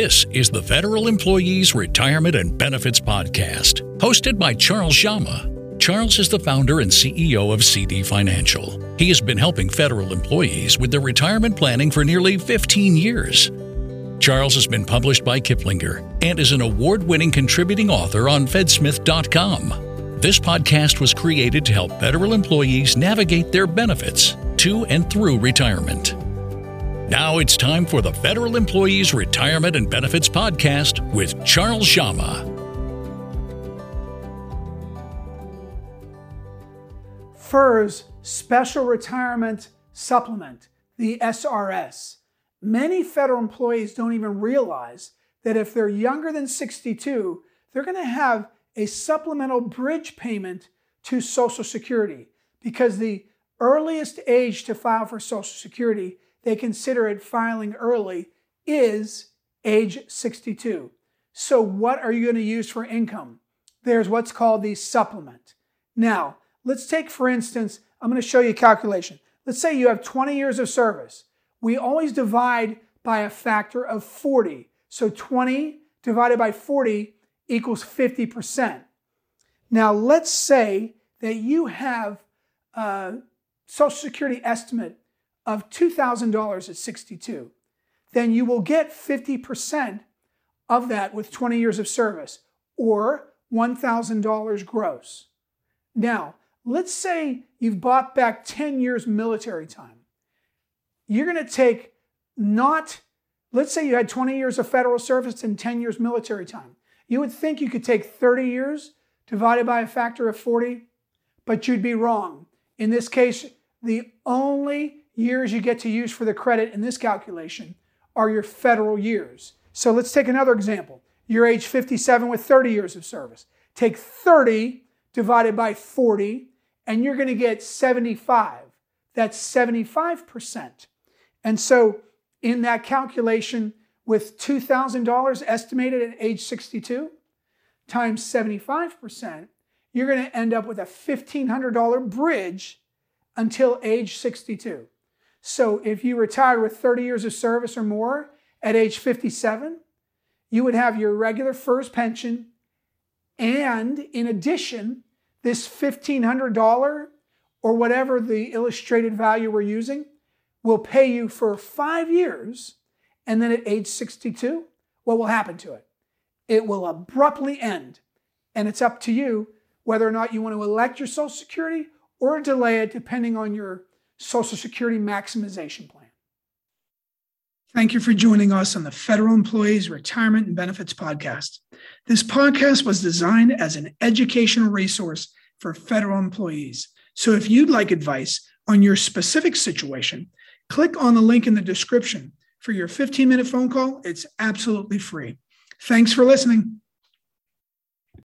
This is the Federal Employees Retirement and Benefits Podcast, hosted by Charles Jama. Charles is the founder and CEO of CD Financial. He has been helping federal employees with their retirement planning for nearly 15 years. Charles has been published by Kiplinger and is an award winning contributing author on Fedsmith.com. This podcast was created to help federal employees navigate their benefits to and through retirement. Now it's time for the Federal Employees Retirement and Benefits Podcast with Charles Jama. FERS Special Retirement Supplement, the SRS. Many federal employees don't even realize that if they're younger than 62, they're going to have a supplemental bridge payment to Social Security because the earliest age to file for Social Security they consider it filing early is age 62. So, what are you going to use for income? There's what's called the supplement. Now, let's take, for instance, I'm going to show you a calculation. Let's say you have 20 years of service. We always divide by a factor of 40. So 20 divided by 40 equals 50%. Now, let's say that you have a Social Security estimate of $2,000 at 62, then you will get 50% of that with 20 years of service or $1,000 gross. Now, let's say you've bought back 10 years military time. You're going to take not, let's say you had 20 years of federal service and 10 years military time. You would think you could take 30 years divided by a factor of 40, but you'd be wrong. In this case, the only years you get to use for the credit in this calculation are your federal years. So let's take another example. You're age 57 with 30 years of service. Take 30 divided by 40, and you're going to get 75. That's 75%. And so in that calculation, with $2,000 estimated at age 62 times 75%, you're going to end up with a $1,500 bridge until age 62. So if you retired with 30 years of service or more at age 57, you would have your regular FERS pension. And in addition, this $1,500 or whatever the illustrated value we're using will pay you for five years. And then at age 62, what will happen to it? It will abruptly end. And it's up to you whether or not you want to elect your Social Security or delay it depending on your Social Security maximization plan. Thank you for joining us on the Federal Employees Retirement and Benefits Podcast. This podcast was designed as an educational resource for federal employees. So if you'd like advice on your specific situation, click on the link in the description for your 15 minute phone call. It's absolutely free. Thanks for listening.